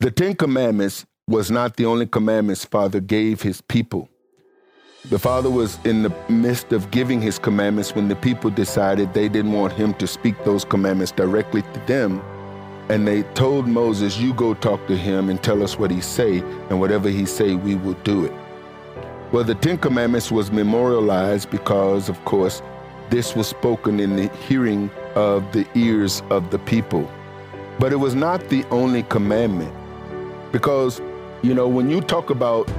The Ten Commandments was not the only commandments Father gave his people. The Father was in the midst of giving his commandments when the people decided they didn't want him to speak those commandments directly to them. And they told Moses, you go talk to him and tell us what he say, and whatever he say, we will do it. Well, the Ten Commandments was memorialized because, of course, this was spoken in the hearing of the ears of the people. But it was not the only commandment. Because, you know, when you talk about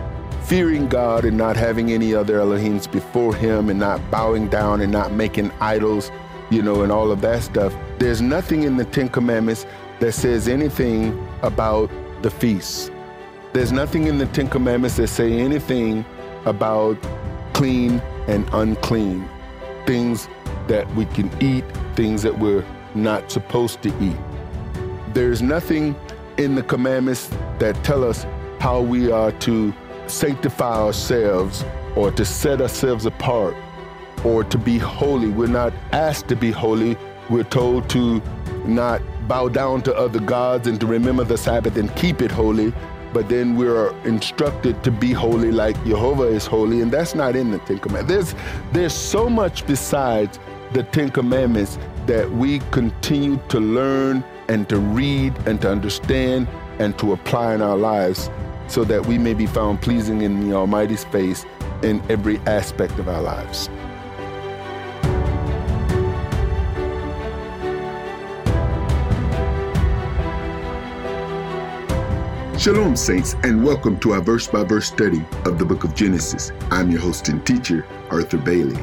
fearing God and not having any other Elohims before Him and not bowing down and not making idols, you know, and all of that stuff, there's nothing in the Ten Commandments that says anything about the feasts. There's nothing in the Ten Commandments that say anything about clean and unclean things that we can eat, things that we're not supposed to eat. There's nothing in the commandments that tell us how we are to sanctify ourselves or to set ourselves apart or to be holy. We're not asked to be holy. We're told to not bow down to other gods and to remember the Sabbath and keep it holy but then we're instructed to be holy like Jehovah is holy, and that's not in the Ten Commandments. There's, there's so much besides the Ten Commandments that we continue to learn and to read and to understand and to apply in our lives so that we may be found pleasing in the Almighty's face in every aspect of our lives. Shalom, Saints, and welcome to our verse by verse study of the book of Genesis. I'm your host and teacher, Arthur Bailey.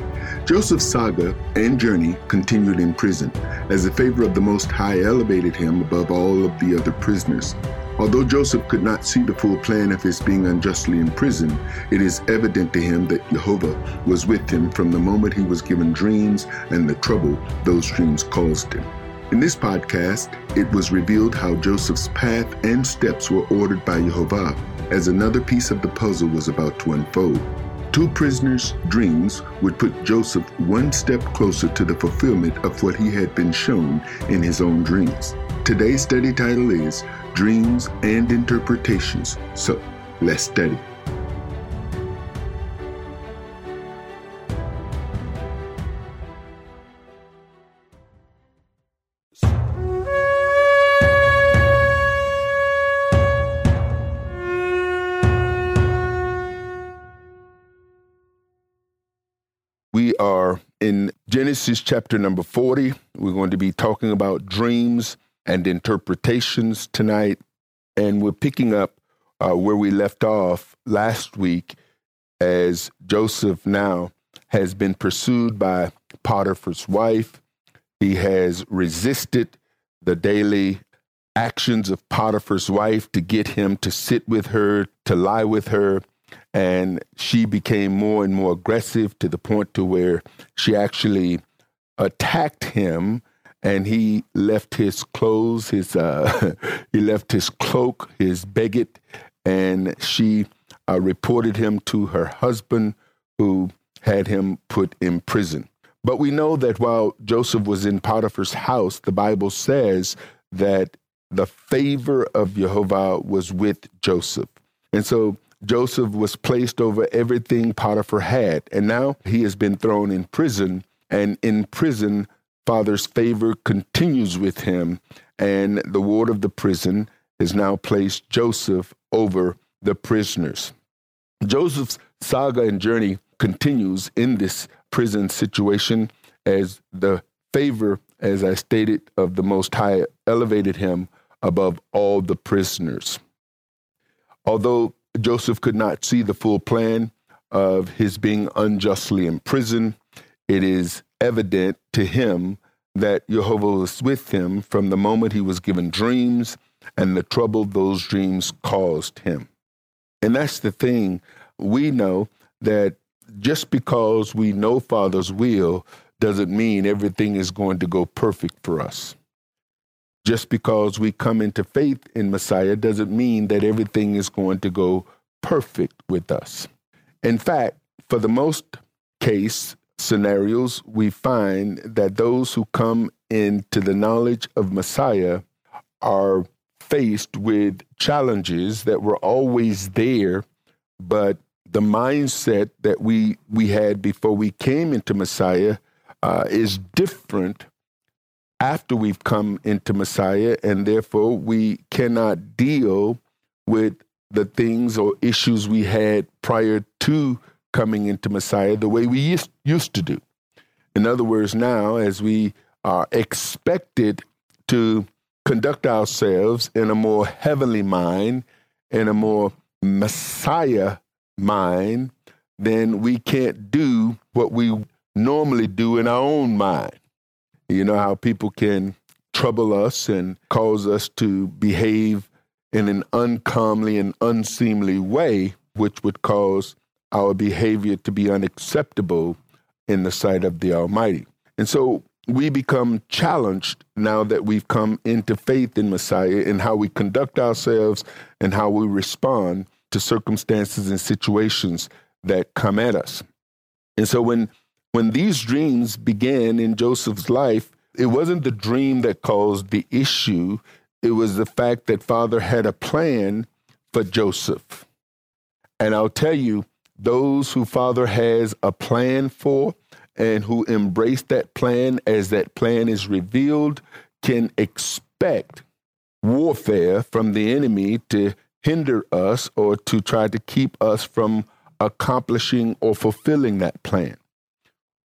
Joseph's saga and journey continued in prison, as the favor of the Most High elevated him above all of the other prisoners. Although Joseph could not see the full plan of his being unjustly imprisoned, it is evident to him that Jehovah was with him from the moment he was given dreams and the trouble those dreams caused him. In this podcast, it was revealed how Joseph's path and steps were ordered by Jehovah as another piece of the puzzle was about to unfold. Two prisoners' dreams would put Joseph one step closer to the fulfillment of what he had been shown in his own dreams. Today's study title is Dreams and Interpretations. So, let's study. Genesis chapter number 40. We're going to be talking about dreams and interpretations tonight. And we're picking up uh, where we left off last week as Joseph now has been pursued by Potiphar's wife. He has resisted the daily actions of Potiphar's wife to get him to sit with her, to lie with her and she became more and more aggressive to the point to where she actually attacked him and he left his clothes his uh, he left his cloak his beged and she uh, reported him to her husband who had him put in prison. But we know that while joseph was in potiphar's house the bible says that the favor of jehovah was with joseph. And so Joseph was placed over everything Potiphar had, and now he has been thrown in prison. And in prison, Father's favor continues with him, and the ward of the prison has now placed Joseph over the prisoners. Joseph's saga and journey continues in this prison situation as the favor, as I stated, of the Most High elevated him above all the prisoners. Although Joseph could not see the full plan of his being unjustly imprisoned. It is evident to him that Jehovah was with him from the moment he was given dreams and the trouble those dreams caused him. And that's the thing. We know that just because we know Father's will doesn't mean everything is going to go perfect for us. Just because we come into faith in Messiah doesn't mean that everything is going to go perfect with us. In fact, for the most case scenarios, we find that those who come into the knowledge of Messiah are faced with challenges that were always there, but the mindset that we we had before we came into Messiah uh, is different after we've come into Messiah, and therefore we cannot deal with the things or issues we had prior to coming into Messiah the way we used, to do. In other words, now as we are expected to conduct ourselves in a more heavenly mind, in a more Messiah mind, then we can't do what we normally do in our own mind. You know how people can trouble us and cause us to behave in an uncomely and unseemly way, which would cause our behavior to be unacceptable in the sight of the Almighty. And so we become challenged now that we've come into faith in Messiah in how we conduct ourselves and how we respond to circumstances and situations that come at us. And so when when these dreams began in Joseph's life, it wasn't the dream that caused the issue. It was the fact that Father had a plan for Joseph. And I'll tell you, those who Father has a plan for and who embrace that plan as that plan is revealed can expect warfare from the enemy to hinder us or to try to keep us from accomplishing or fulfilling that plan.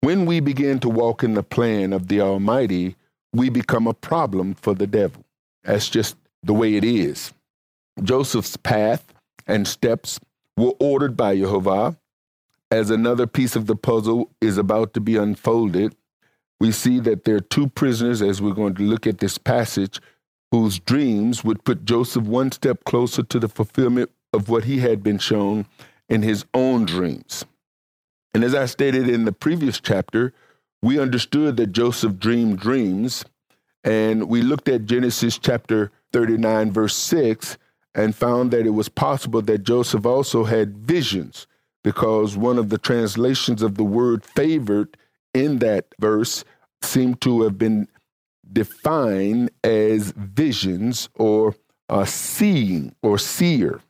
When we begin to walk in the plan of the Almighty, we become a problem for the devil. That's just the way it is. Joseph's path and steps were ordered by Jehovah. As another piece of the puzzle is about to be unfolded, we see that there are two prisoners, as we're going to look at this passage, whose dreams would put Joseph one step closer to the fulfillment of what he had been shown in his own dreams. And as I stated in the previous chapter, we understood that Joseph dreamed dreams, and we looked at Genesis chapter 39, verse 6, and found that it was possible that Joseph also had visions, because one of the translations of the word favored in that verse seemed to have been defined as visions or uh, seeing or seer.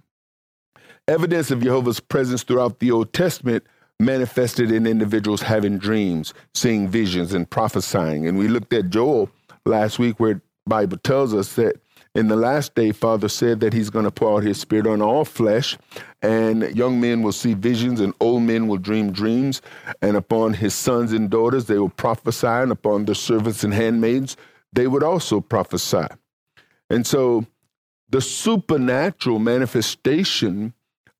Evidence of Jehovah's presence throughout the Old Testament manifested in individuals having dreams, seeing visions, and prophesying. And we looked at Joel last week, where Bible tells us that in the last day, Father said that He's going to pour out His Spirit on all flesh, and young men will see visions, and old men will dream dreams, and upon His sons and daughters they will prophesy, and upon their servants and handmaids they would also prophesy. And so, the supernatural manifestation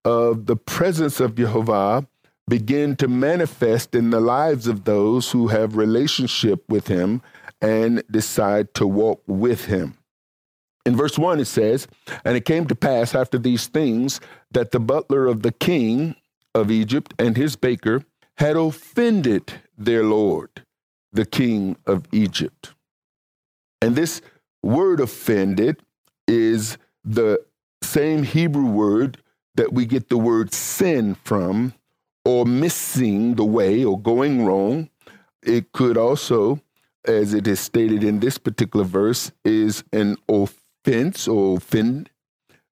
of the presence of Jehovah begin to manifest in the lives of those who have relationship with him and decide to walk with him. In verse 1 it says, "And it came to pass after these things that the butler of the king of Egypt and his baker had offended their lord, the king of Egypt." And this word offended is the same Hebrew word that we get the word sin from or missing the way or going wrong. It could also, as it is stated in this particular verse, is an offense or offend.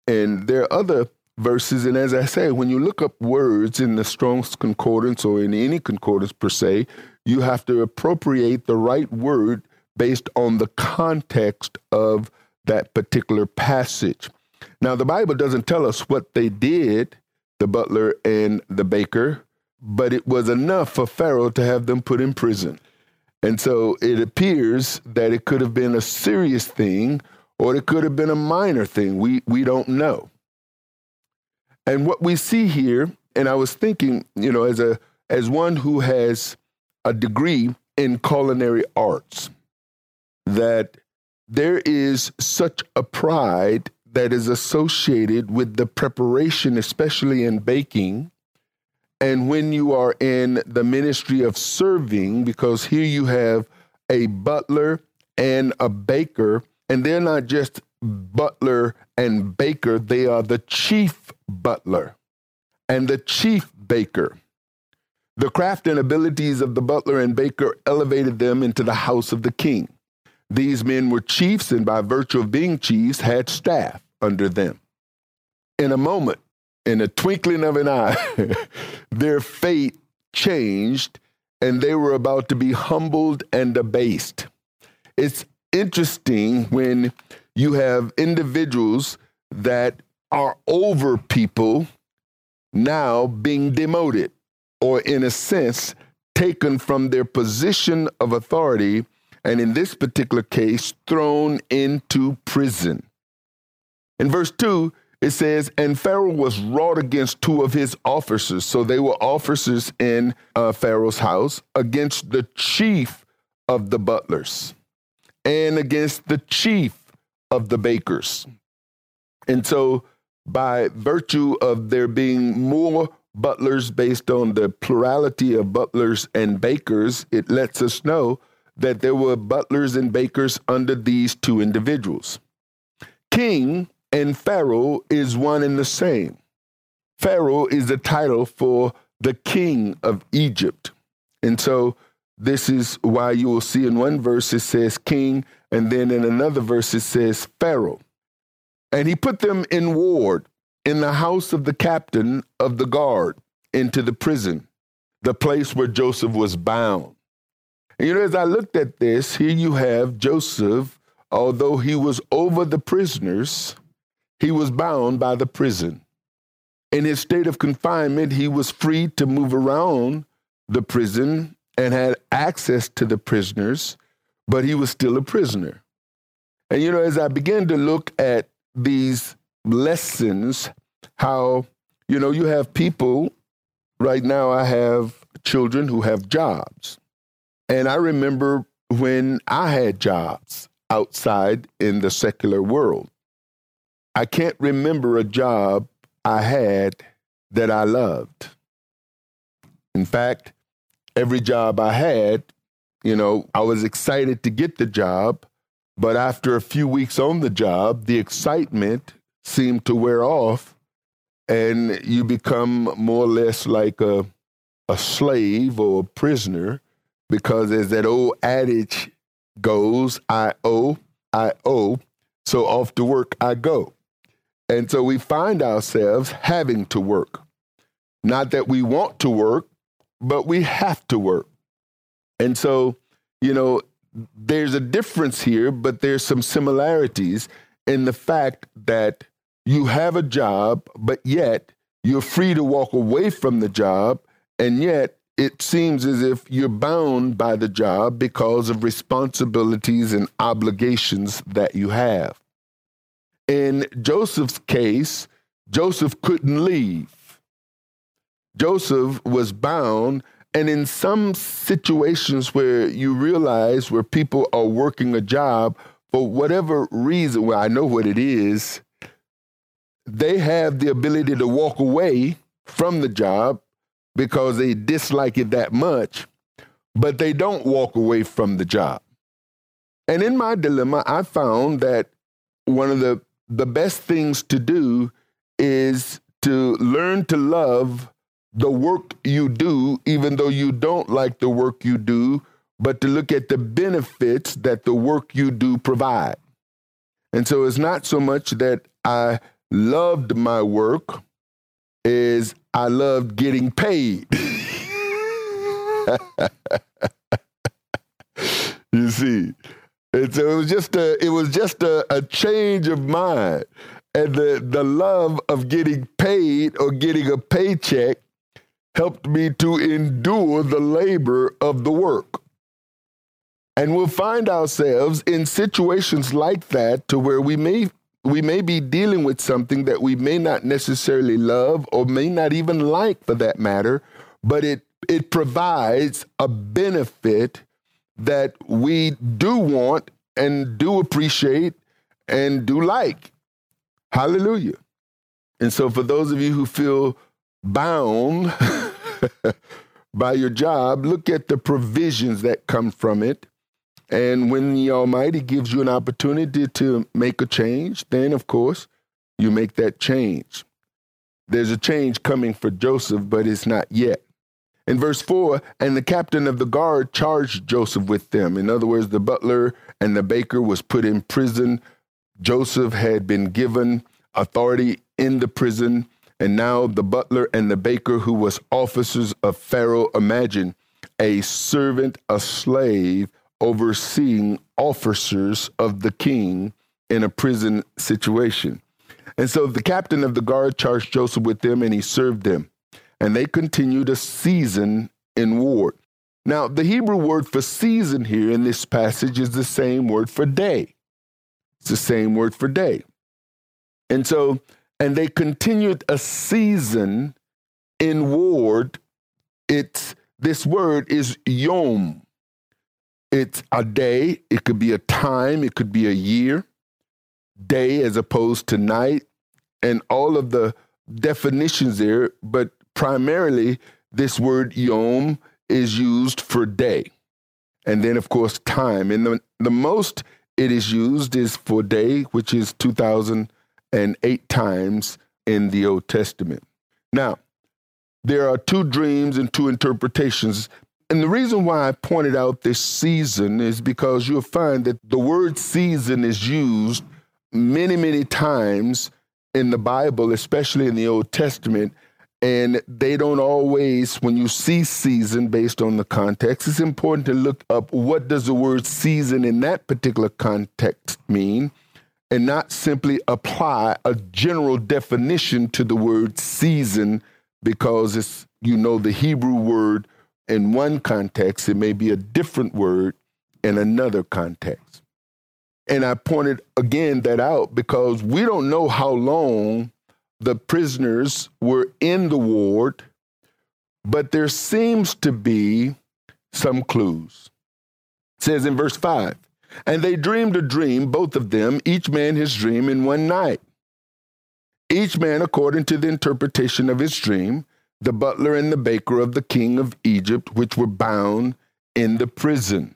And there are other verses, and as I say, when you look up words in the Strong's Concordance or in any concordance per se, you have to appropriate the right word based on the context of that particular passage. Now, the Bible doesn't tell us what they did the butler and the baker, but it was enough for Pharaoh to have them put in prison. And so it appears that it could have been a serious thing or it could have been a minor thing. We, we don't know. And what we see here, and I was thinking, you know, as a as one who has a degree in culinary arts, that there is such a pride that is associated with the preparation, especially in baking. And when you are in the ministry of serving, because here you have a butler and a baker, and they're not just butler and baker, they are the chief butler and the chief baker. The craft and abilities of the butler and baker elevated them into the house of the king. these men were chiefs and by virtue of being chiefs had staff under them. In a moment, in a twinkling of an eye, their fate changed and they were about to be humbled and abased. It's interesting when you have individuals that are over people now being demoted or, in a sense, taken from their position of authority, and in this particular case, thrown into prison. In verse 2, it says, And Pharaoh was wrought against two of his officers. So they were officers in uh, Pharaoh's house against the chief of the butlers and against the chief of the bakers. And so, by virtue of there being more butlers based on the plurality of butlers and bakers, it lets us know that there were butlers and bakers under these two individuals. King and Pharaoh is one and the same. Pharaoh is the title for the king of Egypt. And so this is why you will see in one verse it says king, and then in another verse it says Pharaoh. And he put them in ward in the house of the captain of the guard into the prison, the place where Joseph was bound. And you know, as I looked at this, here you have Joseph, although he was over the prisoners, he was bound by the prison. In his state of confinement, he was free to move around the prison and had access to the prisoners, but he was still a prisoner. And you know, as I began to look at these lessons, how, you know, you have people, right now, I have children who have jobs. And I remember when I had jobs outside in the secular world. I can't remember a job I had that I loved. In fact, every job I had, you know, I was excited to get the job, but after a few weeks on the job, the excitement seemed to wear off and you become more or less like a a slave or a prisoner because as that old adage goes, I owe, I owe, so off to work I go. And so we find ourselves having to work. Not that we want to work, but we have to work. And so, you know, there's a difference here, but there's some similarities in the fact that you have a job, but yet you're free to walk away from the job, and yet it seems as if you're bound by the job because of responsibilities and obligations that you have. In Joseph's case, Joseph couldn't leave. Joseph was bound. And in some situations where you realize where people are working a job for whatever reason, well, I know what it is, they have the ability to walk away from the job because they dislike it that much, but they don't walk away from the job. And in my dilemma, I found that one of the the best things to do is to learn to love the work you do, even though you don't like the work you do, but to look at the benefits that the work you do provide. And so it's not so much that I loved my work, is I loved getting paid. you see, and so it was just a it was just a, a change of mind. And the, the love of getting paid or getting a paycheck helped me to endure the labor of the work. And we'll find ourselves in situations like that to where we may we may be dealing with something that we may not necessarily love or may not even like for that matter, but it it provides a benefit that we do want and do appreciate and do like. Hallelujah. And so, for those of you who feel bound by your job, look at the provisions that come from it. And when the Almighty gives you an opportunity to make a change, then of course you make that change. There's a change coming for Joseph, but it's not yet. In verse 4, and the captain of the guard charged Joseph with them. In other words, the butler and the baker was put in prison. Joseph had been given authority in the prison, and now the butler and the baker, who was officers of Pharaoh, imagine a servant, a slave, overseeing officers of the king in a prison situation. And so the captain of the guard charged Joseph with them, and he served them. And they continued a season in ward. Now, the Hebrew word for season here in this passage is the same word for day. It's the same word for day. And so, and they continued a season in ward. It's this word is yom. It's a day, it could be a time, it could be a year, day as opposed to night, and all of the definitions there, but primarily this word yom is used for day. And then, of course, time. And the, the most it is used is for day, which is 2008 times in the Old Testament. Now, there are two dreams and two interpretations. And the reason why I pointed out this season is because you'll find that the word season is used many, many times in the Bible, especially in the Old Testament, and they don't always when you see season based on the context it's important to look up what does the word season in that particular context mean and not simply apply a general definition to the word season because it's you know the hebrew word in one context it may be a different word in another context. And i pointed again that out because we don't know how long the prisoners were in the ward, but there seems to be some clues. It says in verse 5 And they dreamed a dream, both of them, each man his dream in one night. Each man according to the interpretation of his dream, the butler and the baker of the king of Egypt, which were bound in the prison.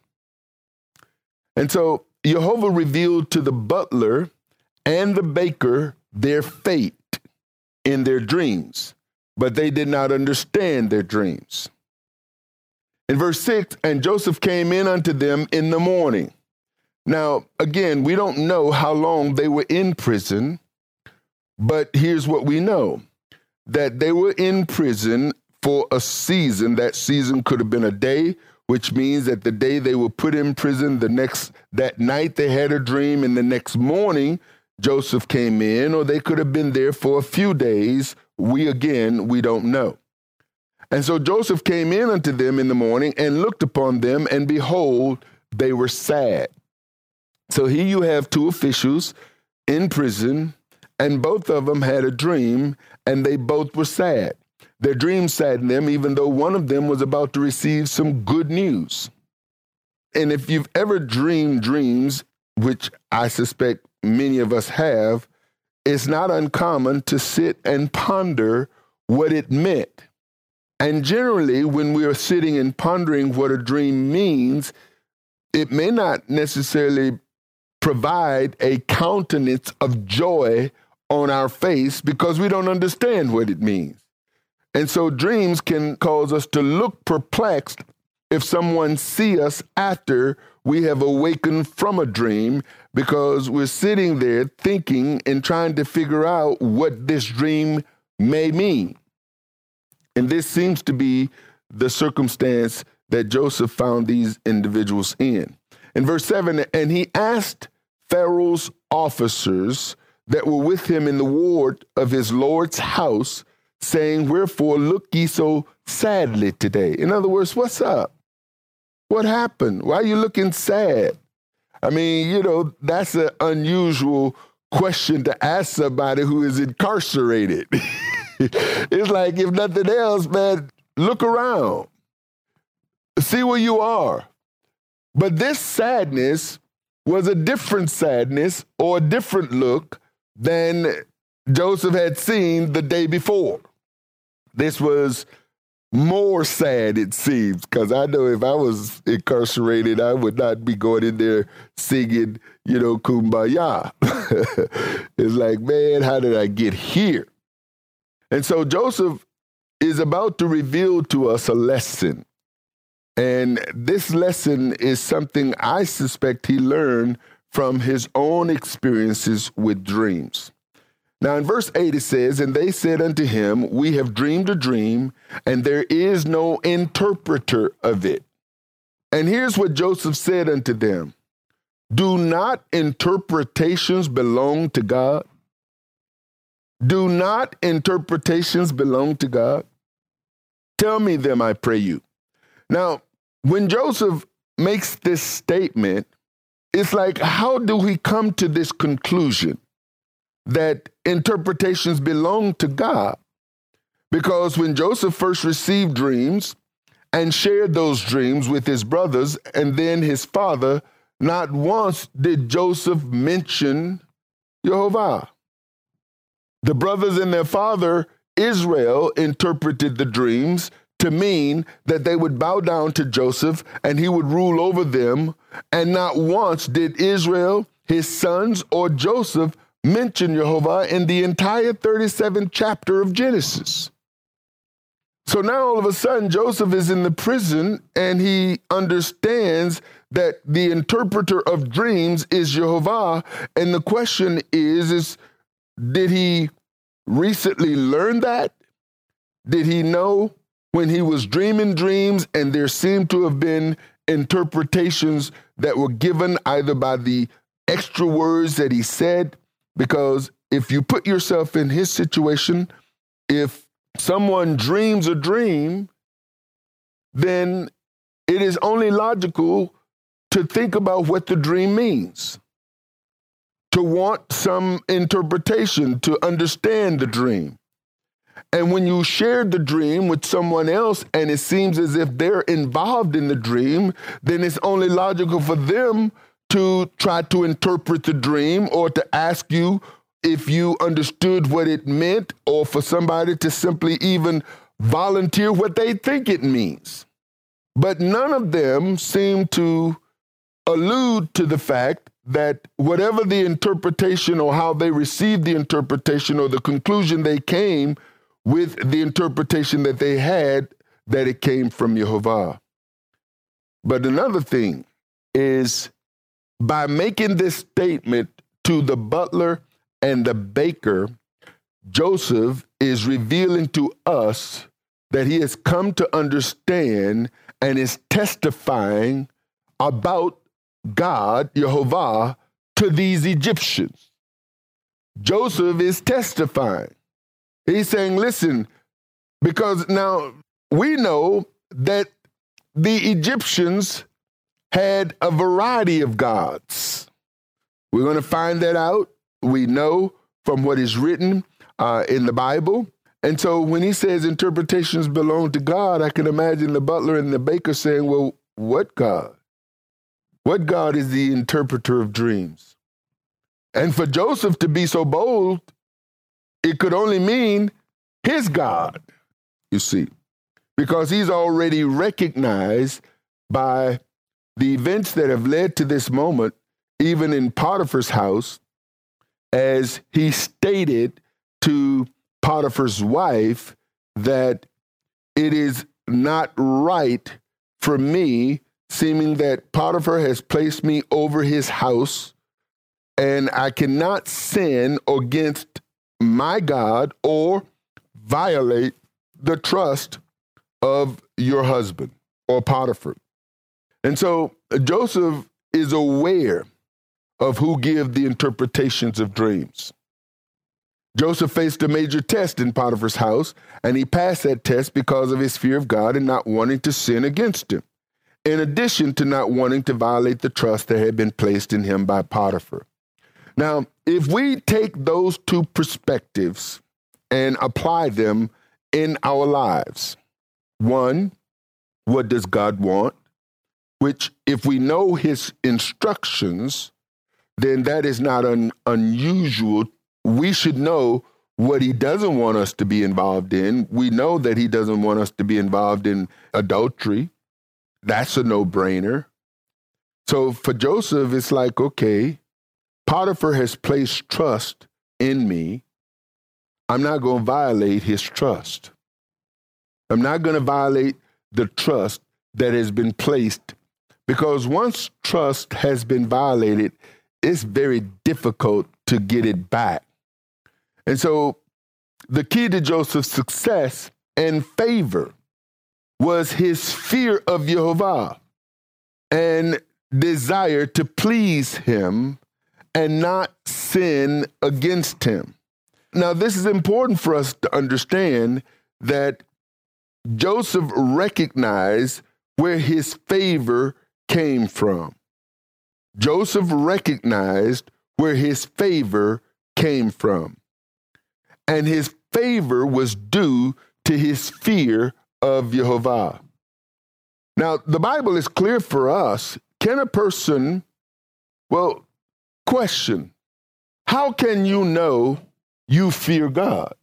And so Jehovah revealed to the butler and the baker their fate in their dreams, but they did not understand their dreams. In verse 6, and Joseph came in unto them in the morning. Now, again, we don't know how long they were in prison, but here's what we know that they were in prison for a season. That season could have been a day, which means that the day they were put in prison, the next that night they had a dream, and the next morning Joseph came in, or they could have been there for a few days. We again, we don't know. And so Joseph came in unto them in the morning and looked upon them, and behold, they were sad. So here you have two officials in prison, and both of them had a dream, and they both were sad. Their dream saddened them, even though one of them was about to receive some good news. And if you've ever dreamed dreams, which I suspect many of us have, it's not uncommon to sit and ponder what it meant. And generally, when we are sitting and pondering what a dream means, it may not necessarily provide a countenance of joy on our face because we don't understand what it means. And so dreams can cause us to look perplexed if someone see us after we have awakened from a dream because we're sitting there thinking and trying to figure out what this dream may mean. And this seems to be the circumstance that Joseph found these individuals in. In verse 7, and he asked Pharaoh's officers that were with him in the ward of his Lord's house, saying, Wherefore look ye so sadly today? In other words, what's up? What happened? Why are you looking sad? I mean, you know, that's an unusual question to ask somebody who is incarcerated. it's like, if nothing else, man, look around, see where you are. But this sadness was a different sadness or a different look than Joseph had seen the day before. This was more sad, it seems, because I know if I was incarcerated, I would not be going in there singing, you know, kumbaya. it's like, man, how did I get here? And so Joseph is about to reveal to us a lesson. And this lesson is something I suspect he learned from his own experiences with dreams. Now, in verse 8, it says, And they said unto him, We have dreamed a dream, and there is no interpreter of it. And here's what Joseph said unto them Do not interpretations belong to God? Do not interpretations belong to God? Tell me them, I pray you. Now, when Joseph makes this statement, it's like, how do we come to this conclusion that interpretations belong to God? Because when Joseph first received dreams and shared those dreams with his brothers and then his father, not once did Joseph mention Jehovah. The brothers and their father, Israel, interpreted the dreams to mean that they would bow down to Joseph and he would rule over them. And not once did Israel, his sons, or Joseph mention Jehovah in the entire 37th chapter of Genesis. So now all of a sudden, Joseph is in the prison and he understands that the interpreter of dreams is Jehovah. And the question is, is did he recently learn that? Did he know when he was dreaming dreams and there seemed to have been interpretations that were given either by the extra words that he said? Because if you put yourself in his situation, if someone dreams a dream, then it is only logical to think about what the dream means to want some interpretation, to understand the dream. And when you share the dream with someone else and it seems as if they're involved in the dream, then it's only logical for them to try to interpret the dream or to ask you if you understood what it meant or for somebody to simply even volunteer what they think it means. But none of them seem to allude to the fact that whatever the interpretation or how they received the interpretation or the conclusion they came with the interpretation that they had, that it came from Jehovah. But another thing is by making this statement to the butler and the baker, Joseph is revealing to us that he has come to understand and is testifying about God, Jehovah, to these Egyptians. Joseph is testifying. He's saying, listen, because now we know that the Egyptians had a variety of gods. We're going to find that out. We know from what is written uh, in the Bible. And so when he says interpretations belong to God, I can imagine the butler and the baker saying, well, what God? What God is the interpreter of dreams? And for Joseph to be so bold, it could only mean his God, you see, because he's already recognized by the events that have led to this moment, even in Potiphar's house, as he stated to Potiphar's wife that it is not right for me seeming that Potiphar has placed me over his house, and I cannot sin against my God or violate the trust of your husband or Potiphar. And so uh, Joseph is aware of who give the interpretations of dreams. Joseph faced a major test in Potiphar's house, and he passed that test because of his fear of God and not wanting to sin against him in addition to not wanting to violate the trust that had been placed in him by Potiphar. Now, if we take those two perspectives and apply them in our lives, one, what does God want? Which, if we know his instructions, then that is not un- unusual. We should know what he doesn't want us to be involved in. We know that he doesn't want us to be involved in adultery. That's a no brainer. So for Joseph, it's like, okay, Potiphar has placed trust in me. I'm not going to violate his trust. I'm not going to violate the trust that has been placed because once trust has been violated, it's very difficult to get it back. And so the key to Joseph's success and favor was his fear of Jehovah and desire to please him and not sin against him. Now, this is important for us to understand that Joseph recognized where his favor came from. Joseph recognized where his favor came from. And his favor was due to his fear of Jehovah. Now, the Bible is clear for us. Can a person, well, question, how can you know you fear God?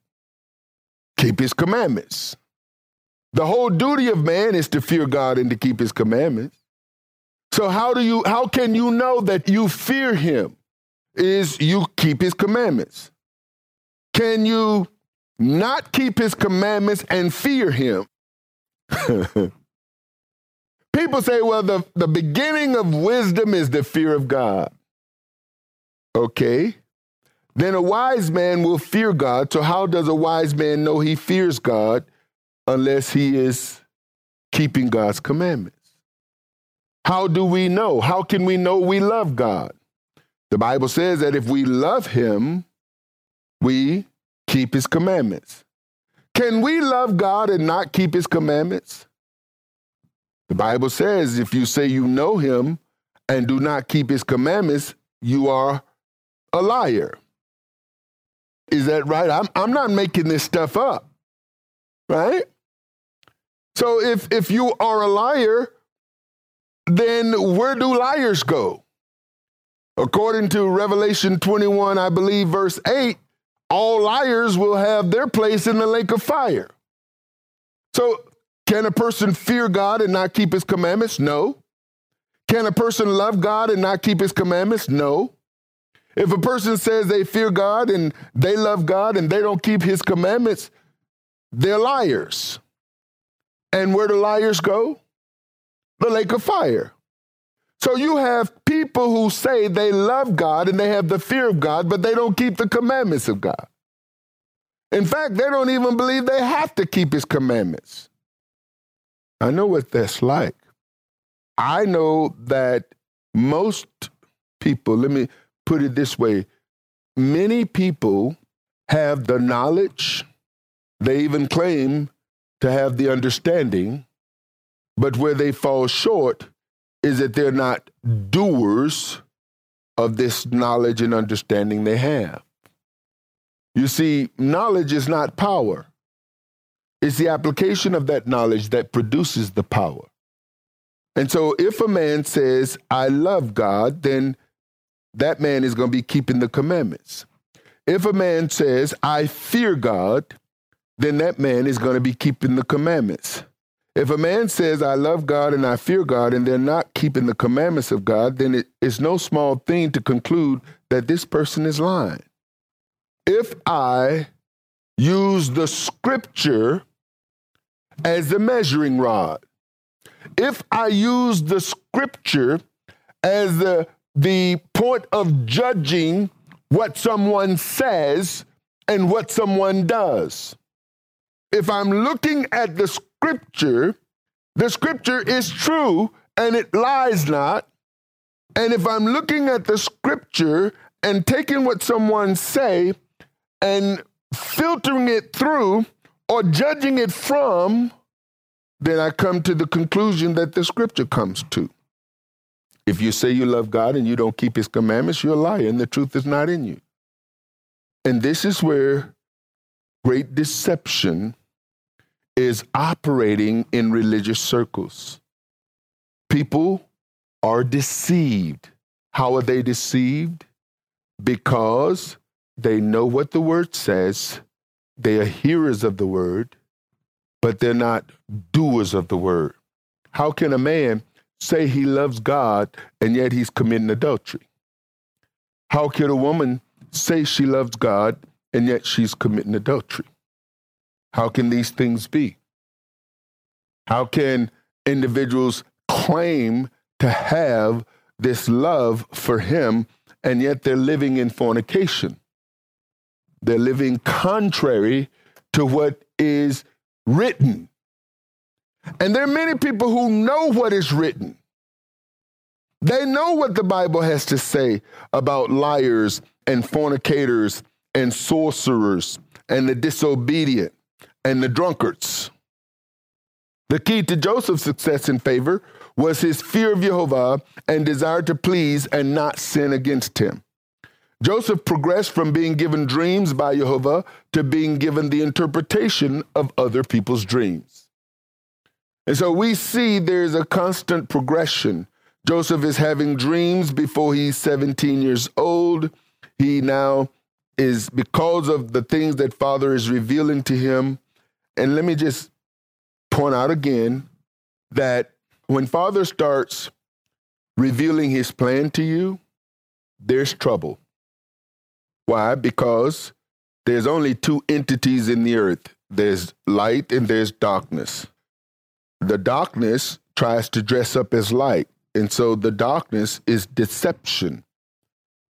Keep his commandments. The whole duty of man is to fear God and to keep his commandments. So how do you how can you know that you fear him? Is you keep his commandments. Can you not keep his commandments and fear him? People say, well, the, the beginning of wisdom is the fear of God. Okay. Then a wise man will fear God. So, how does a wise man know he fears God unless he is keeping God's commandments? How do we know? How can we know we love God? The Bible says that if we love him, we keep his commandments. Can we love God and not keep his commandments? The Bible says if you say you know him and do not keep his commandments, you are a liar. Is that right? I'm, I'm not making this stuff up, right? So if, if you are a liar, then where do liars go? According to Revelation 21, I believe, verse 8, all liars will have their place in the lake of fire. So can a person fear God and not keep his commandments? No. Can a person love God and not keep his commandments? No. If a person says they fear God and they love God and they don't keep his commandments, they're liars. And where do liars go? The lake of fire. So you have people who say they love God and they have the fear of God, but they don't keep the commandments of God. In fact, they don't even believe they have to keep his commandments. I know what that's like. I know that most people, let me put it this way many people have the knowledge, they even claim to have the understanding, but where they fall short is that they're not doers of this knowledge and understanding they have. You see, knowledge is not power. It's the application of that knowledge that produces the power. And so if a man says, I love God, then that man is going to be keeping the commandments. If a man says, I fear God, then that man is going to be keeping the commandments. If a man says, I love God and I fear God, and they're not keeping the commandments of God, then it's no small thing to conclude that this person is lying. If I use the scripture as the measuring rod. If I use the scripture as the, the point of judging what someone says and what someone does, if I'm looking at the scripture, the scripture is true and it lies not. And if I'm looking at the scripture and taking what someone say and filtering it through or judging it from, then I come to the conclusion that the scripture comes to. If you say you love God and you don't keep his commandments, you're a liar and the truth is not in you. And this is where great deception is operating in religious circles. People are deceived. How are they deceived? Because they know what the word says, they are hearers of the word, but they're not doers of the word. How can a man say he loves God and yet he's committing adultery? How can a woman say she loves God and yet she's committing adultery? How can these things be? How can individuals claim to have this love for him and yet they're living in fornication? They're living contrary to what is written. And there are many people who know what is written. They know what the Bible has to say about liars and fornicators and sorcerers and the disobedient and the drunkards. The key to Joseph's success and favor was his fear of Jehovah and desire to please and not sin against him. Joseph progressed from being given dreams by Jehovah to being given the interpretation of other people's dreams. And so we see there's a constant progression. Joseph is having dreams before he's 17 years old. He now is because of the things that Father is revealing to him. And let me just point out again that when Father starts revealing his plan to you, there's trouble. Why? Because there's only two entities in the earth there's light and there's darkness. The darkness tries to dress up as light. And so the darkness is deception.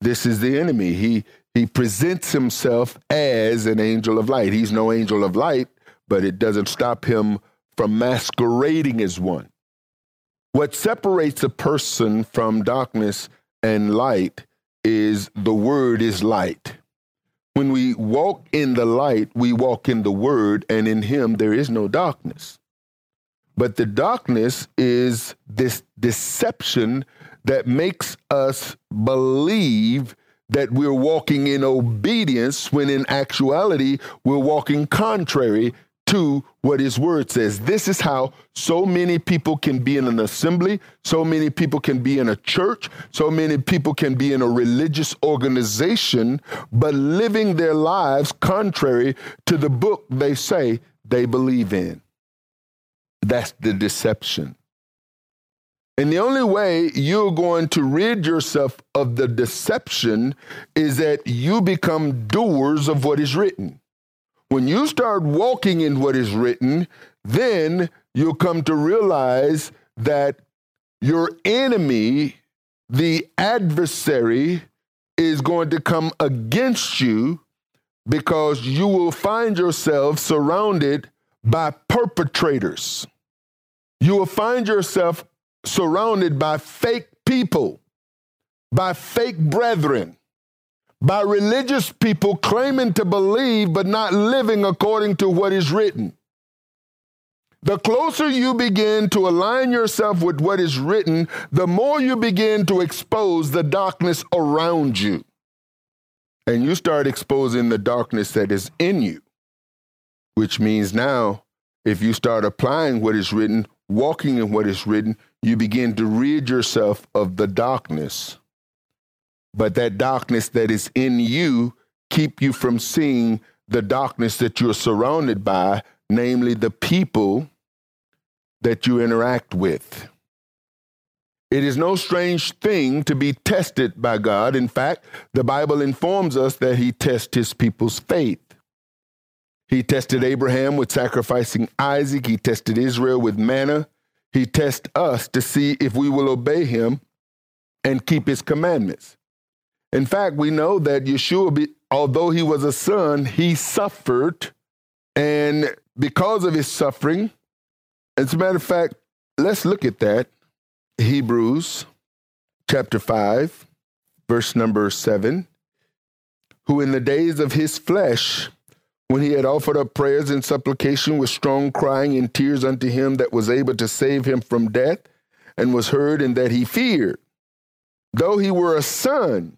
This is the enemy. He he presents himself as an angel of light. He's no angel of light, but it doesn't stop him from masquerading as one. What separates a person from darkness and light is the word is light. When we walk in the light, we walk in the word, and in him there is no darkness. But the darkness is this deception that makes us believe that we're walking in obedience when in actuality we're walking contrary to what his word says. This is how so many people can be in an assembly, so many people can be in a church, so many people can be in a religious organization, but living their lives contrary to the book they say they believe in. That's the deception. And the only way you're going to rid yourself of the deception is that you become doers of what is written. When you start walking in what is written, then you'll come to realize that your enemy, the adversary, is going to come against you because you will find yourself surrounded by perpetrators. You will find yourself surrounded by fake people, by fake brethren, by religious people claiming to believe but not living according to what is written. The closer you begin to align yourself with what is written, the more you begin to expose the darkness around you. And you start exposing the darkness that is in you, which means now, if you start applying what is written, walking in what is written, you begin to rid yourself of the darkness. But that darkness that is in you keep you from seeing the darkness that you're surrounded by, namely the people that you interact with. It is no strange thing to be tested by God. In fact, the Bible informs us that He tests His people's faith. He tested Abraham with sacrificing Isaac, He tested Israel with manna, he tests us to see if we will obey him and keep his commandments. In fact, we know that Yeshua, although he was a son, he suffered. And because of his suffering, as a matter of fact, let's look at that. Hebrews chapter 5, verse number 7. Who in the days of his flesh when he had offered up prayers and supplication with strong crying and tears unto him that was able to save him from death, and was heard in that he feared. Though he were a son,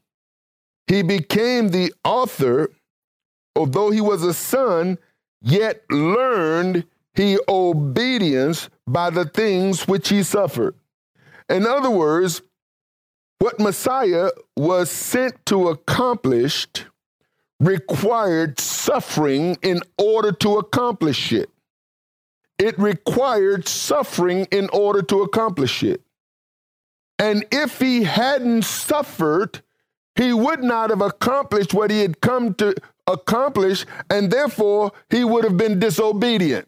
he became the author, although he was a son, yet learned he obedience by the things which he suffered. In other words, what Messiah was sent to accomplish required suffering in order to accomplish it. It required suffering in order to accomplish it. And if he hadn't suffered, he would not have accomplished what he had come to accomplish, and therefore he would have been disobedient.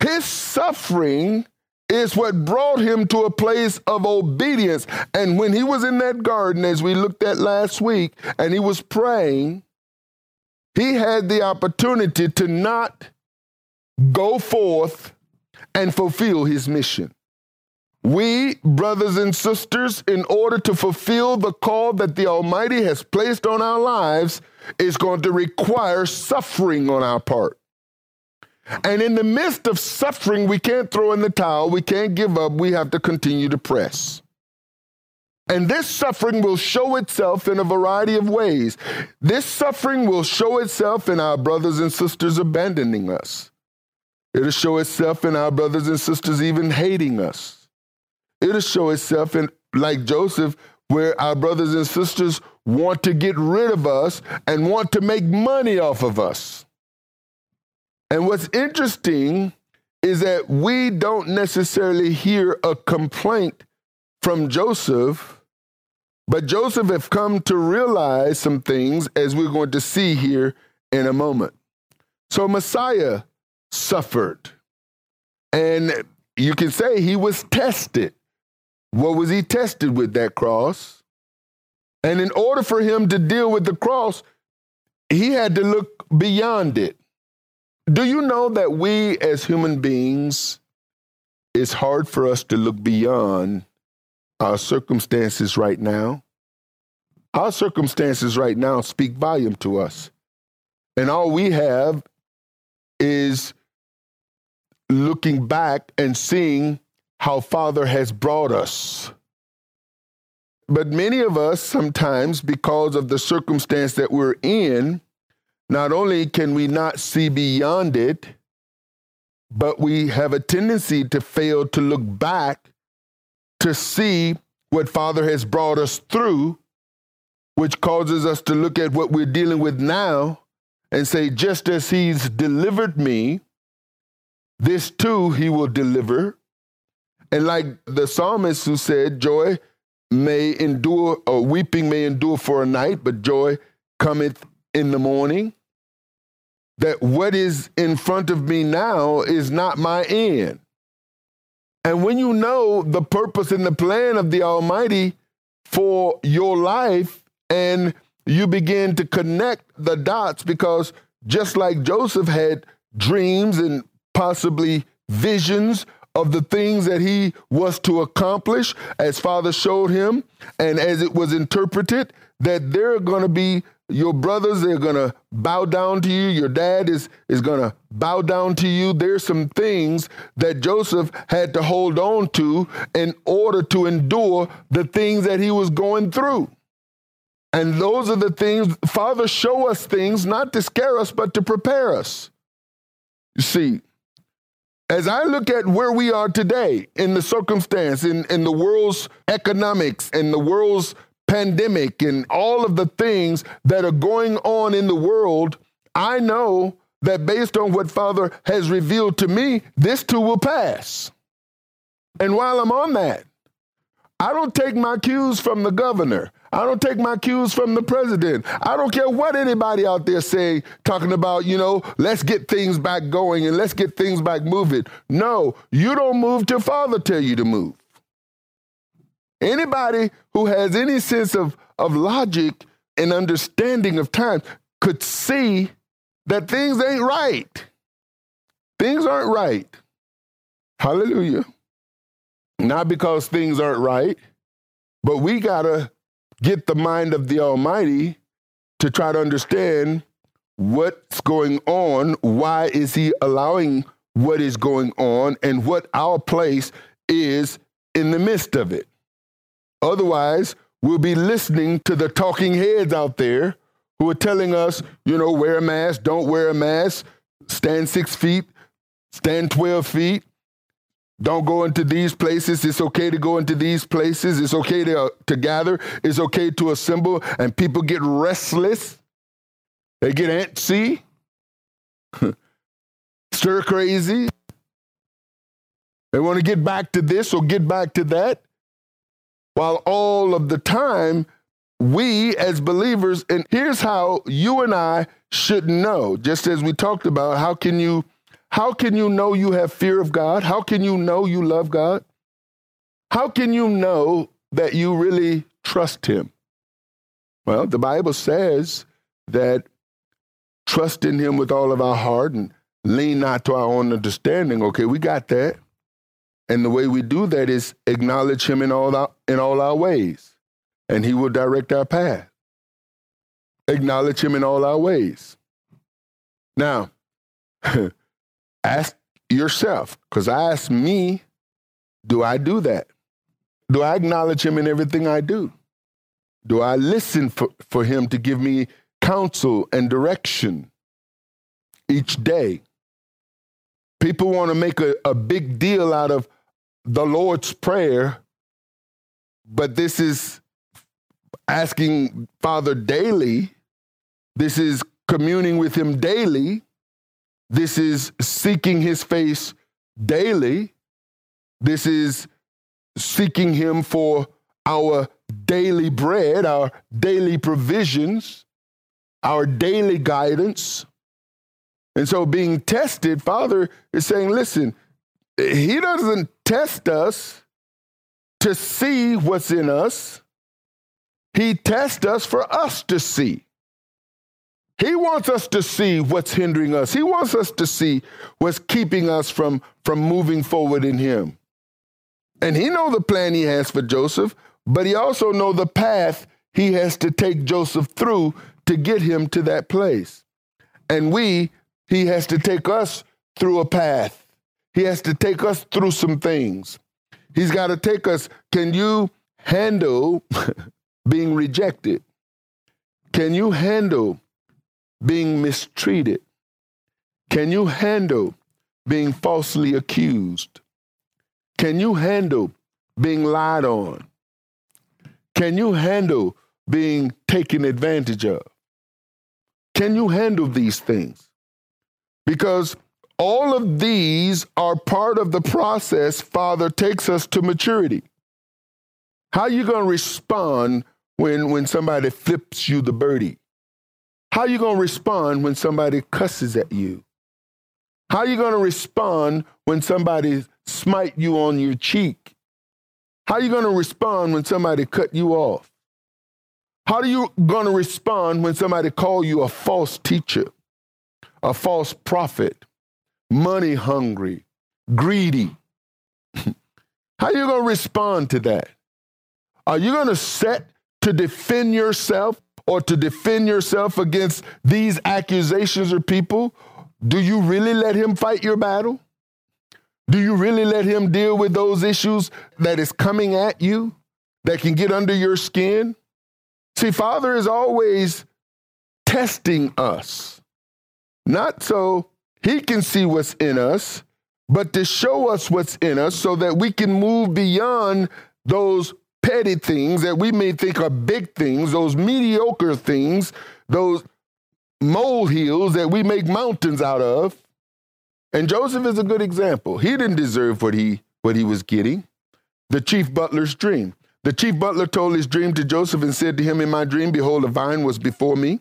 His suffering is what brought him to a place of obedience. And when he was in that garden, as we looked at last week, and he was praying, he had the opportunity to not go forth and fulfill his mission. We, brothers and sisters, in order to fulfill the call that the Almighty has placed on our lives, is going to require suffering on our part. And in the midst of suffering, we can't throw in the towel, we can't give up, we have to continue to press. And this suffering will show itself in a variety of ways. This suffering will show itself in our brothers and sisters abandoning us. It'll show itself in our brothers and sisters even hating us. It'll show itself in, like Joseph, where our brothers and sisters want to get rid of us and want to make money off of us. And what's interesting is that we don't necessarily hear a complaint from Joseph, but Joseph have come to realize some things as we're going to see here in a moment. So Messiah suffered. And you can say he was tested. What was he tested with that cross? And in order for him to deal with the cross, he had to look beyond it. Do you know that we as human beings, it's hard for us to look beyond our circumstances right now? Our circumstances right now speak volume to us. And all we have is looking back and seeing how Father has brought us. But many of us, sometimes, because of the circumstance that we're in, not only can we not see beyond it, but we have a tendency to fail to look back to see what Father has brought us through, which causes us to look at what we're dealing with now and say, just as He's delivered me, this too He will deliver. And like the psalmist who said, joy may endure, or weeping may endure for a night, but joy cometh in the morning that what is in front of me now is not my end. And when you know the purpose and the plan of the Almighty for your life, and you begin to connect the dots, because just like Joseph had dreams and possibly visions of the things that he was to accomplish, as Father showed him, and as it was interpreted, that they're going to be your brothers they're going to bow down to you your dad is is going to bow down to you. There's some things that joseph had to hold on to in order to endure the things that he was going through. And those are the things father show us things not to scare us but to prepare us. You see as I look at where we are today in the circumstance, in, in the world's economics, in the world's pandemic and all of the things that are going on in the world, I know that based on what Father has revealed to me, this too will pass. And while I'm on that, I don't take my cues from the governor. I don't take my cues from the president. I don't care what anybody out there say, talking about, you know, let's get things back going and let's get things back moving. No, you don't move till Father tell you to move. Anybody who has any sense of, of logic and understanding of time could see that things ain't right. Things aren't right. Hallelujah. Not because things aren't right, but we got to get the mind of the Almighty to try to understand what's going on, why is He allowing what is going on, and what our place is in the midst of it. Otherwise, we'll be listening to the talking heads out there who are telling us, you know, wear a mask, don't wear a mask, stand six feet, stand 12 feet, don't go into these places. It's okay to go into these places. It's okay to, uh, to gather. It's okay to assemble. And people get restless. They get antsy, stir crazy. They want to get back to this or get back to that. While all of the time, we as believers, and here's how you and I should know, just as we talked about, how can you How can you know you have fear of God? How can you know you love God? How can you know that you really trust Him? Well, the Bible says that trust in Him with all of our heart and lean not to our own understanding. Okay, we got that. And the way we do that is acknowledge Him in all our, in all our ways, and He will direct our path. Acknowledge Him in all our ways. Now, ask yourself, because I ask me, do I do that? Do I acknowledge Him in everything I do? Do I listen for, for Him to give me counsel and direction each day? People want to make a, a big deal out of the Lord's Prayer, but this is asking Father daily. This is communing with Him daily. This is seeking His face daily. This is seeking Him for our daily bread, our daily provisions, our daily guidance. And so, being tested, Father is saying, listen, He doesn't test us to see what's in us, He tests us for us to see. He wants us to see what's hindering us. He wants us to see what's keeping us from, from moving forward in Him. And He know the plan He has for Joseph, but He also know the path He has to take Joseph through to get him to that place. And we, He has to take us through a path. He has to take us through some things. He's got to take us. Can you handle being rejected? Can you handle being mistreated? Can you handle being falsely accused? Can you handle being lied on? Can you handle being taken advantage of? Can you handle these things? Because all of these are part of the process Father takes us to maturity. How are you going to respond when, when somebody flips you the birdie? How are you going to respond when somebody cusses at you? How are you going to respond when somebody smite you on your cheek? How are you going to respond when somebody cut you off? How are you going to respond when somebody call you a false teacher, a false prophet, money hungry, greedy? How are you going to respond to that? Are you going to set to defend yourself or to defend yourself against these accusations or people? Do you really let him fight your battle? Do you really let him deal with those issues that is coming at you that can get under your skin? See, Father is always testing us, not so He can see what's in us, but to show us what's in us so that we can move beyond those petty things that we may think are big things, those mediocre things, those molehills that we make mountains out of. And Joseph is a good example. He didn't deserve what he what he was getting. The chief butler's dream. The chief butler told his dream to Joseph and said to him, In my dream, behold, a vine was before me.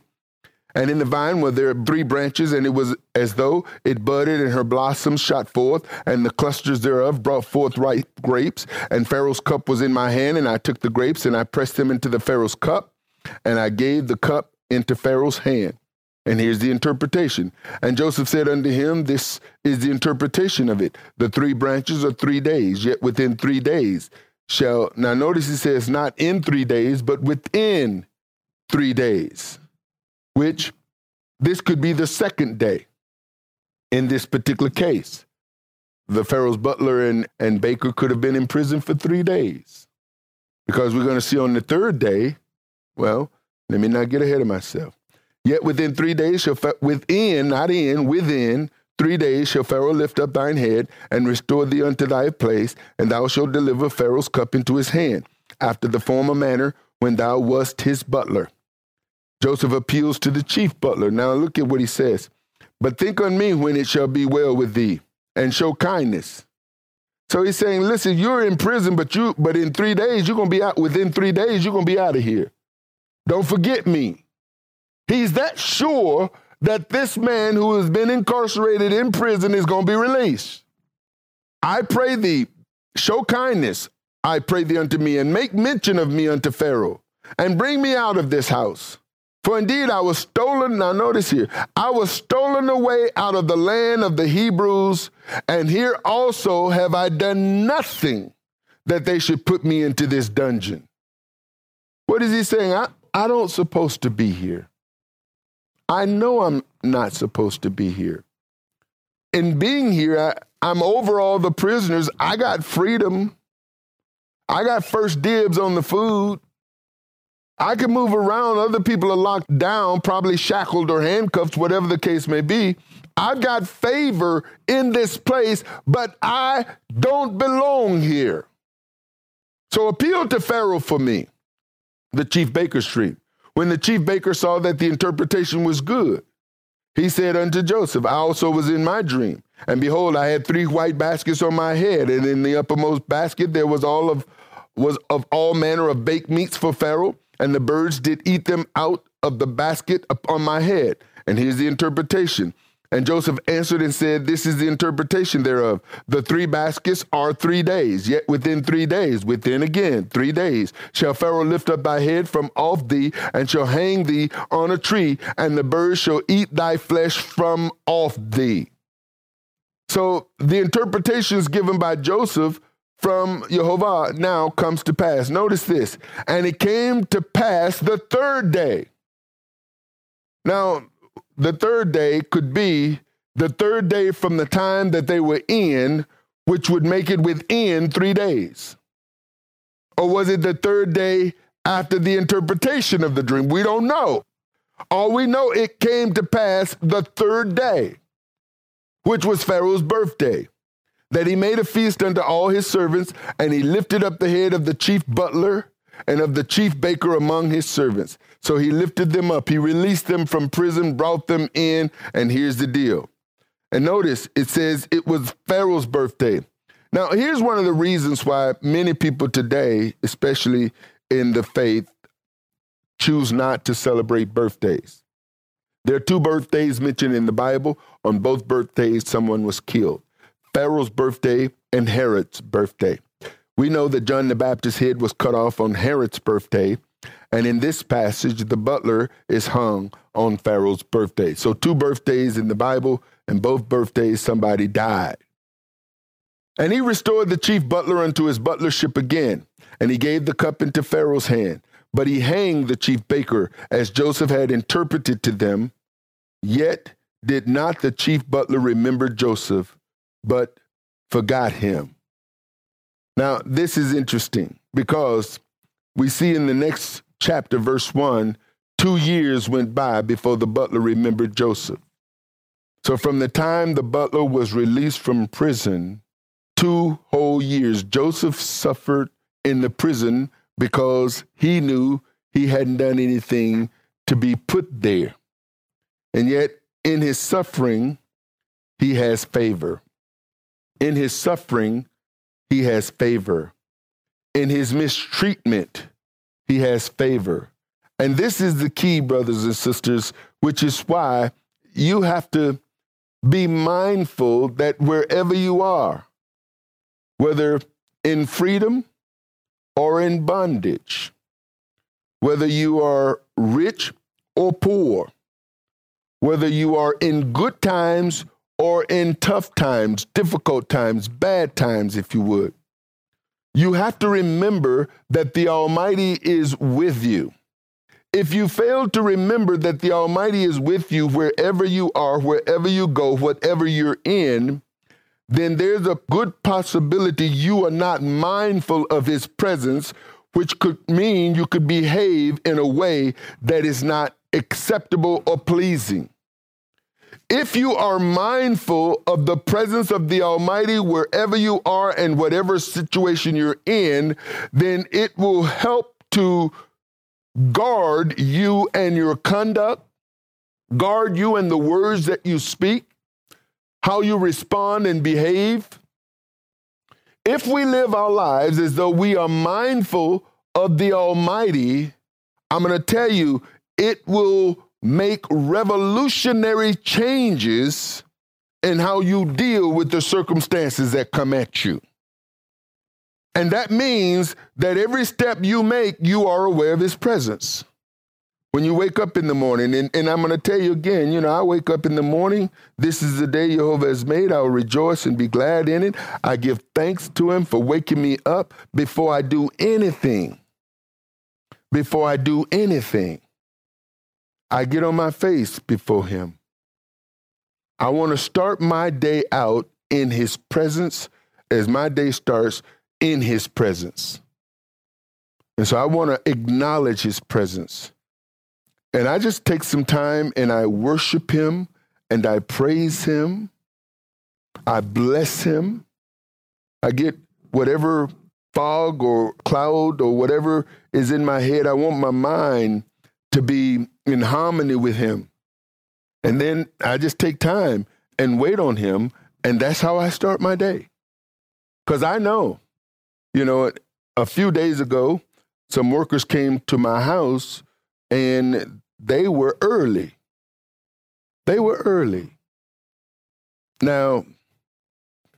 And in the vine were there three branches, and it was as though it budded, and her blossoms shot forth, and the clusters thereof brought forth ripe grapes. And Pharaoh's cup was in my hand, and I took the grapes, and I pressed them into the Pharaoh's cup, and I gave the cup into Pharaoh's hand. And here's the interpretation. And Joseph said unto him, This is the interpretation of it. The three branches are three days, yet within three days shall, now notice he says not in three days, but within three days, which this could be the second day in this particular case. The Pharaoh's butler and, and baker could have been in prison for three days. Because we're going to see on the third day, well, let me not get ahead of myself. Yet within three days shall, within, not in, within three days shall Pharaoh lift up thine head and restore thee unto thy place, and thou shalt deliver Pharaoh's cup into his hand, after the former manner when thou wast his butler. Joseph appeals to the chief butler. Now look at what he says. But think on me when it shall be well with thee, and show kindness. So he's saying, listen, you're in prison, but you but in three days, you're gonna be out within three days, you're gonna be out of here. Don't forget me. He's that sure that this man who has been incarcerated in prison is to be released. I pray thee, show kindness, I pray thee unto me, and make mention of me unto Pharaoh, and bring me out of this house. For indeed I was stolen, now notice here, I was stolen away out of the land of the Hebrews, and here also have I done nothing that they should put me into this dungeon. What is he saying? I, I don't supposed to be here. I know I'm not supposed to be here. In being here, I, I'm over all the prisoners. I got freedom. I got first dibs on the food. I can move around. Other people are locked down, probably shackled or handcuffed, whatever the case may be. I've got favor in this place, but I don't belong here. So appeal to Pharaoh for me, the chief baker street. When the chief baker saw that the interpretation was good, he said unto Joseph, I also was in my dream. And behold, I had three white baskets on my head, and in the uppermost basket there was all of was of all manner of baked meats for Pharaoh, and the birds did eat them out of the basket upon my head. And here's the interpretation. And Joseph answered and said, This is the interpretation thereof. The three baskets are three days, yet within three days, within again three days, shall Pharaoh lift up thy head from off thee, and shall hang thee on a tree, and the birds shall eat thy flesh from off thee. So the interpretations given by Joseph from Jehovah now comes to pass. Notice this. And it came to pass the third day. Now, the third day could be the third day from the time that they were in, which would make it within three days. Or was it the third day after the interpretation of the dream? We don't know. All we know, it came to pass the third day, which was Pharaoh's birthday that he made a feast unto all his servants, and he lifted up the head of the chief butler and of the chief baker among his servants. So he lifted them up. He released them from prison, brought them in, and here's the deal. And notice it says it was Pharaoh's birthday. Now, here's one of the reasons why many people today, especially in the faith, choose not to celebrate birthdays. There are two birthdays mentioned in the Bible. On both birthdays, someone was killed. Pharaoh's birthday and Herod's birthday. We know that John the Baptist's head was cut off on Herod's birthday, and in this passage, the butler is hung on Pharaoh's birthday. So, two birthdays in the Bible, and both birthdays somebody died. And he restored the chief butler unto his butlership again, and he gave the cup into Pharaoh's hand. But he hanged the chief baker, as Joseph had interpreted to them. Yet did not the chief butler remember Joseph, but forgot him. Now, this is interesting because we see in the next chapter, verse 1, two years went by before the butler remembered Joseph. So, from the time the butler was released from prison, two whole years, Joseph suffered in the prison because he knew he hadn't done anything to be put there. And yet, in his suffering, he has favor. In his suffering, he has favor. In his mistreatment, he has favor. And this is the key, brothers and sisters, which is why you have to be mindful that wherever you are, whether in freedom or in bondage, whether you are rich or poor, whether you are in good times or in tough times, difficult times, bad times, if you would, you have to remember that the Almighty is with you. If you fail to remember that the Almighty is with you wherever you are, wherever you go, whatever you're in, then there's a good possibility you are not mindful of His presence, which could mean you could behave in a way that is not acceptable or pleasing. If you are mindful of the presence of the Almighty wherever you are and whatever situation you're in, then it will help to guard you and your conduct, guard you and the words that you speak, how you respond and behave. If we live our lives as though we are mindful of the Almighty, I'm going to tell you, it will make revolutionary changes in how you deal with the circumstances that come at you. And that means that every step you make, you are aware of his presence. When you wake up in the morning, and, and I'm going to tell you again, you know, I wake up in the morning. This is the day Jehovah has made. I will rejoice and be glad in it. I give thanks to him for waking me up before I do anything. Before I do anything, I get on my face before him. I want to start my day out in his presence as my day starts in his presence. And so I want to acknowledge his presence. And I just take some time and I worship him and I praise him. I bless him. I get whatever fog or cloud or whatever is in my head. I want my mind to be in harmony with him. And then I just take time and wait on him. And that's how I start my day. Because I know you know, a few days ago, some workers came to my house and they were early. They were early. Now,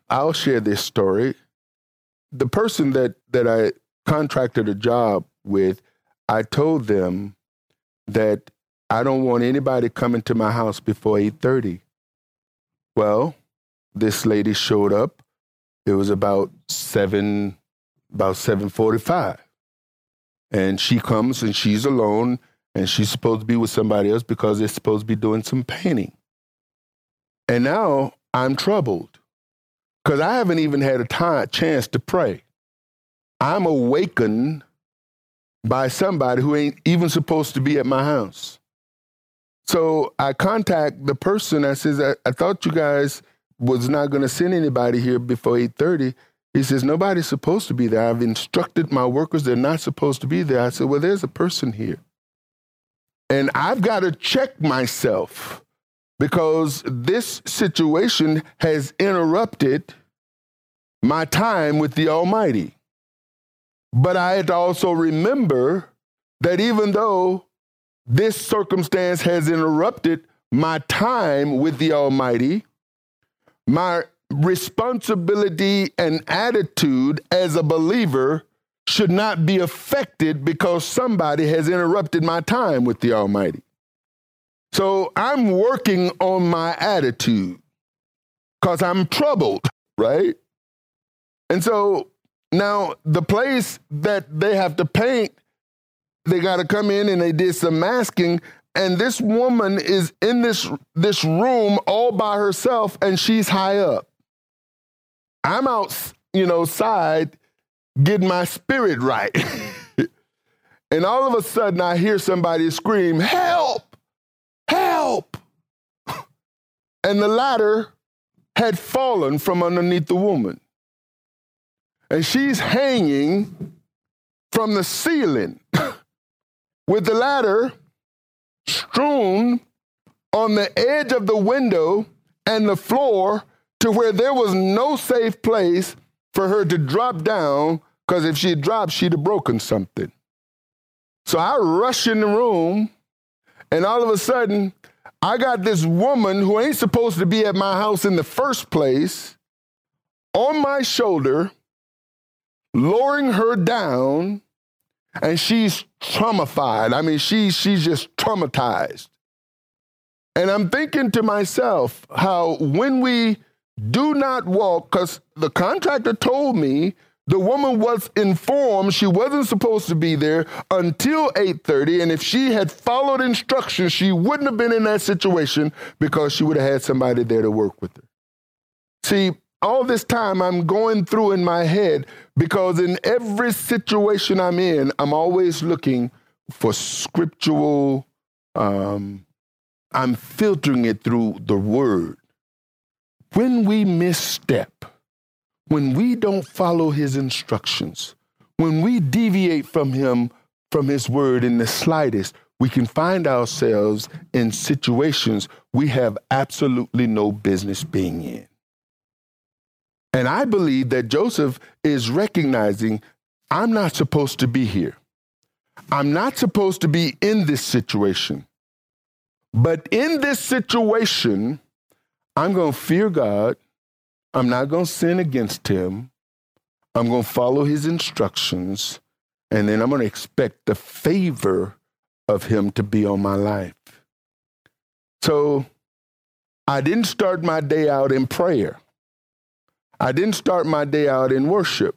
I'll share this story. The person that, that I contracted a job with, I told them that I don't want anybody coming to my house before 8:30. Well, this lady showed up. It was about 7 about 7:45. And she comes and she's alone and she's supposed to be with somebody else because they're supposed to be doing some painting. And now I'm troubled because I haven't even had a time, chance to pray. I'm awakened by somebody who ain't even supposed to be at my house. So I contact the person. I says, I, I thought you guys was not going to send anybody here before 8:30. He says, Nobody's supposed to be there. I've instructed my workers, they're not supposed to be there. I said, Well, there's a person here. And I've got to check myself because this situation has interrupted my time with the Almighty. But I had to also remember that even though this circumstance has interrupted my time with the Almighty, my responsibility and attitude as a believer should not be affected because somebody has interrupted my time with the Almighty. So I'm working on my attitude because I'm troubled, right? And so now the place that they have to paint, they got to come in and they did some masking and this woman is in this this room all by herself and she's high up I'm out, you know, side getting my spirit right. and all of a sudden I hear somebody scream, Help! Help! And the ladder had fallen from underneath the woman. And she's hanging from the ceiling with the ladder strewn on the edge of the window and the floor to where there was no safe place for her to drop down because if she dropped, she'd have broken something. So I rush in the room, and all of a sudden, I got this woman who ain't supposed to be at my house in the first place on my shoulder, lowering her down, and she's traumatized. I mean, she, she's just traumatized. And I'm thinking to myself how when we do not walk because the contractor told me the woman was informed she wasn't supposed to be there until 8:30 and if she had followed instructions she wouldn't have been in that situation because she would have had somebody there to work with her. See, all this time I'm going through in my head because in every situation I'm in, I'm always looking for scriptural um, I'm filtering it through the word when we misstep, when we don't follow his instructions, when we deviate from him, from his word in the slightest, we can find ourselves in situations we have absolutely no business being in. And I believe that Joseph is recognizing I'm not supposed to be here. I'm not supposed to be in this situation. But in this situation, I'm going to fear God. I'm not going to sin against him. I'm going to follow his instructions. And then I'm going to expect the favor of him to be on my life. So I didn't start my day out in prayer. I didn't start my day out in worship.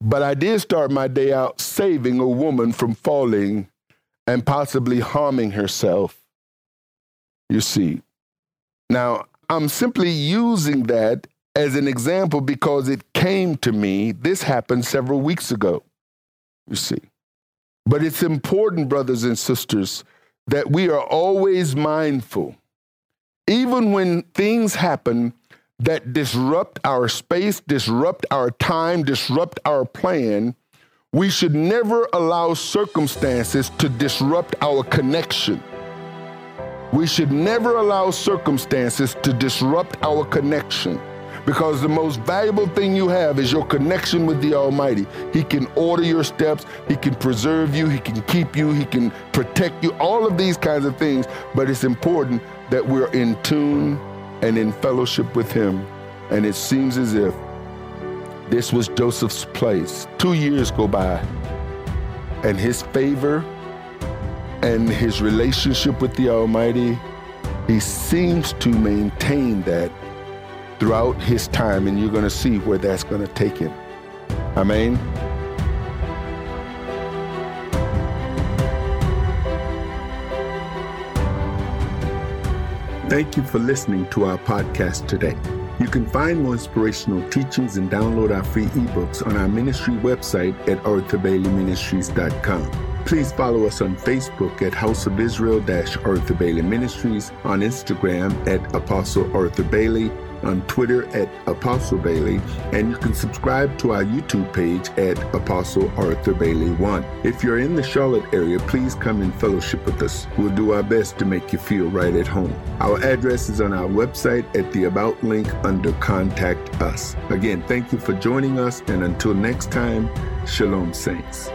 But I did start my day out saving a woman from falling and possibly harming herself. You see. Now, I'm simply using that as an example because it came to me. This happened several weeks ago. You see. But it's important, brothers and sisters, that we are always mindful, even when things happen that disrupt our space, disrupt our time, disrupt our plan, we should never allow circumstances to disrupt our connection. We should never allow circumstances to disrupt our connection because the most valuable thing you have is your connection with the Almighty. He can order your steps, He can preserve you, He can keep you, He can protect you, all of these kinds of things. But it's important that we're in tune and in fellowship with him. And it seems as if this was Joseph's place. Two years go by, and his favor and his relationship with the Almighty, he seems to maintain that throughout his time, and you're going to see where that's going to take him. Amen. Thank you for listening to our podcast today. You can find more inspirational teachings and download our free ebooks on our ministry website at arthurbaileyministries.com. Please follow us on Facebook at House of Israel Arthur Bailey Ministries, on Instagram at Apostle Arthur Bailey, on Twitter at Apostle Bailey, and you can subscribe to our YouTube page at Apostle Arthur Bailey 1. If you're in the Charlotte area, please come and fellowship with us. We'll do our best to make you feel right at home. Our address is on our website at the About link under Contact Us. Again, thank you for joining us, and until next time, Shalom, Saints.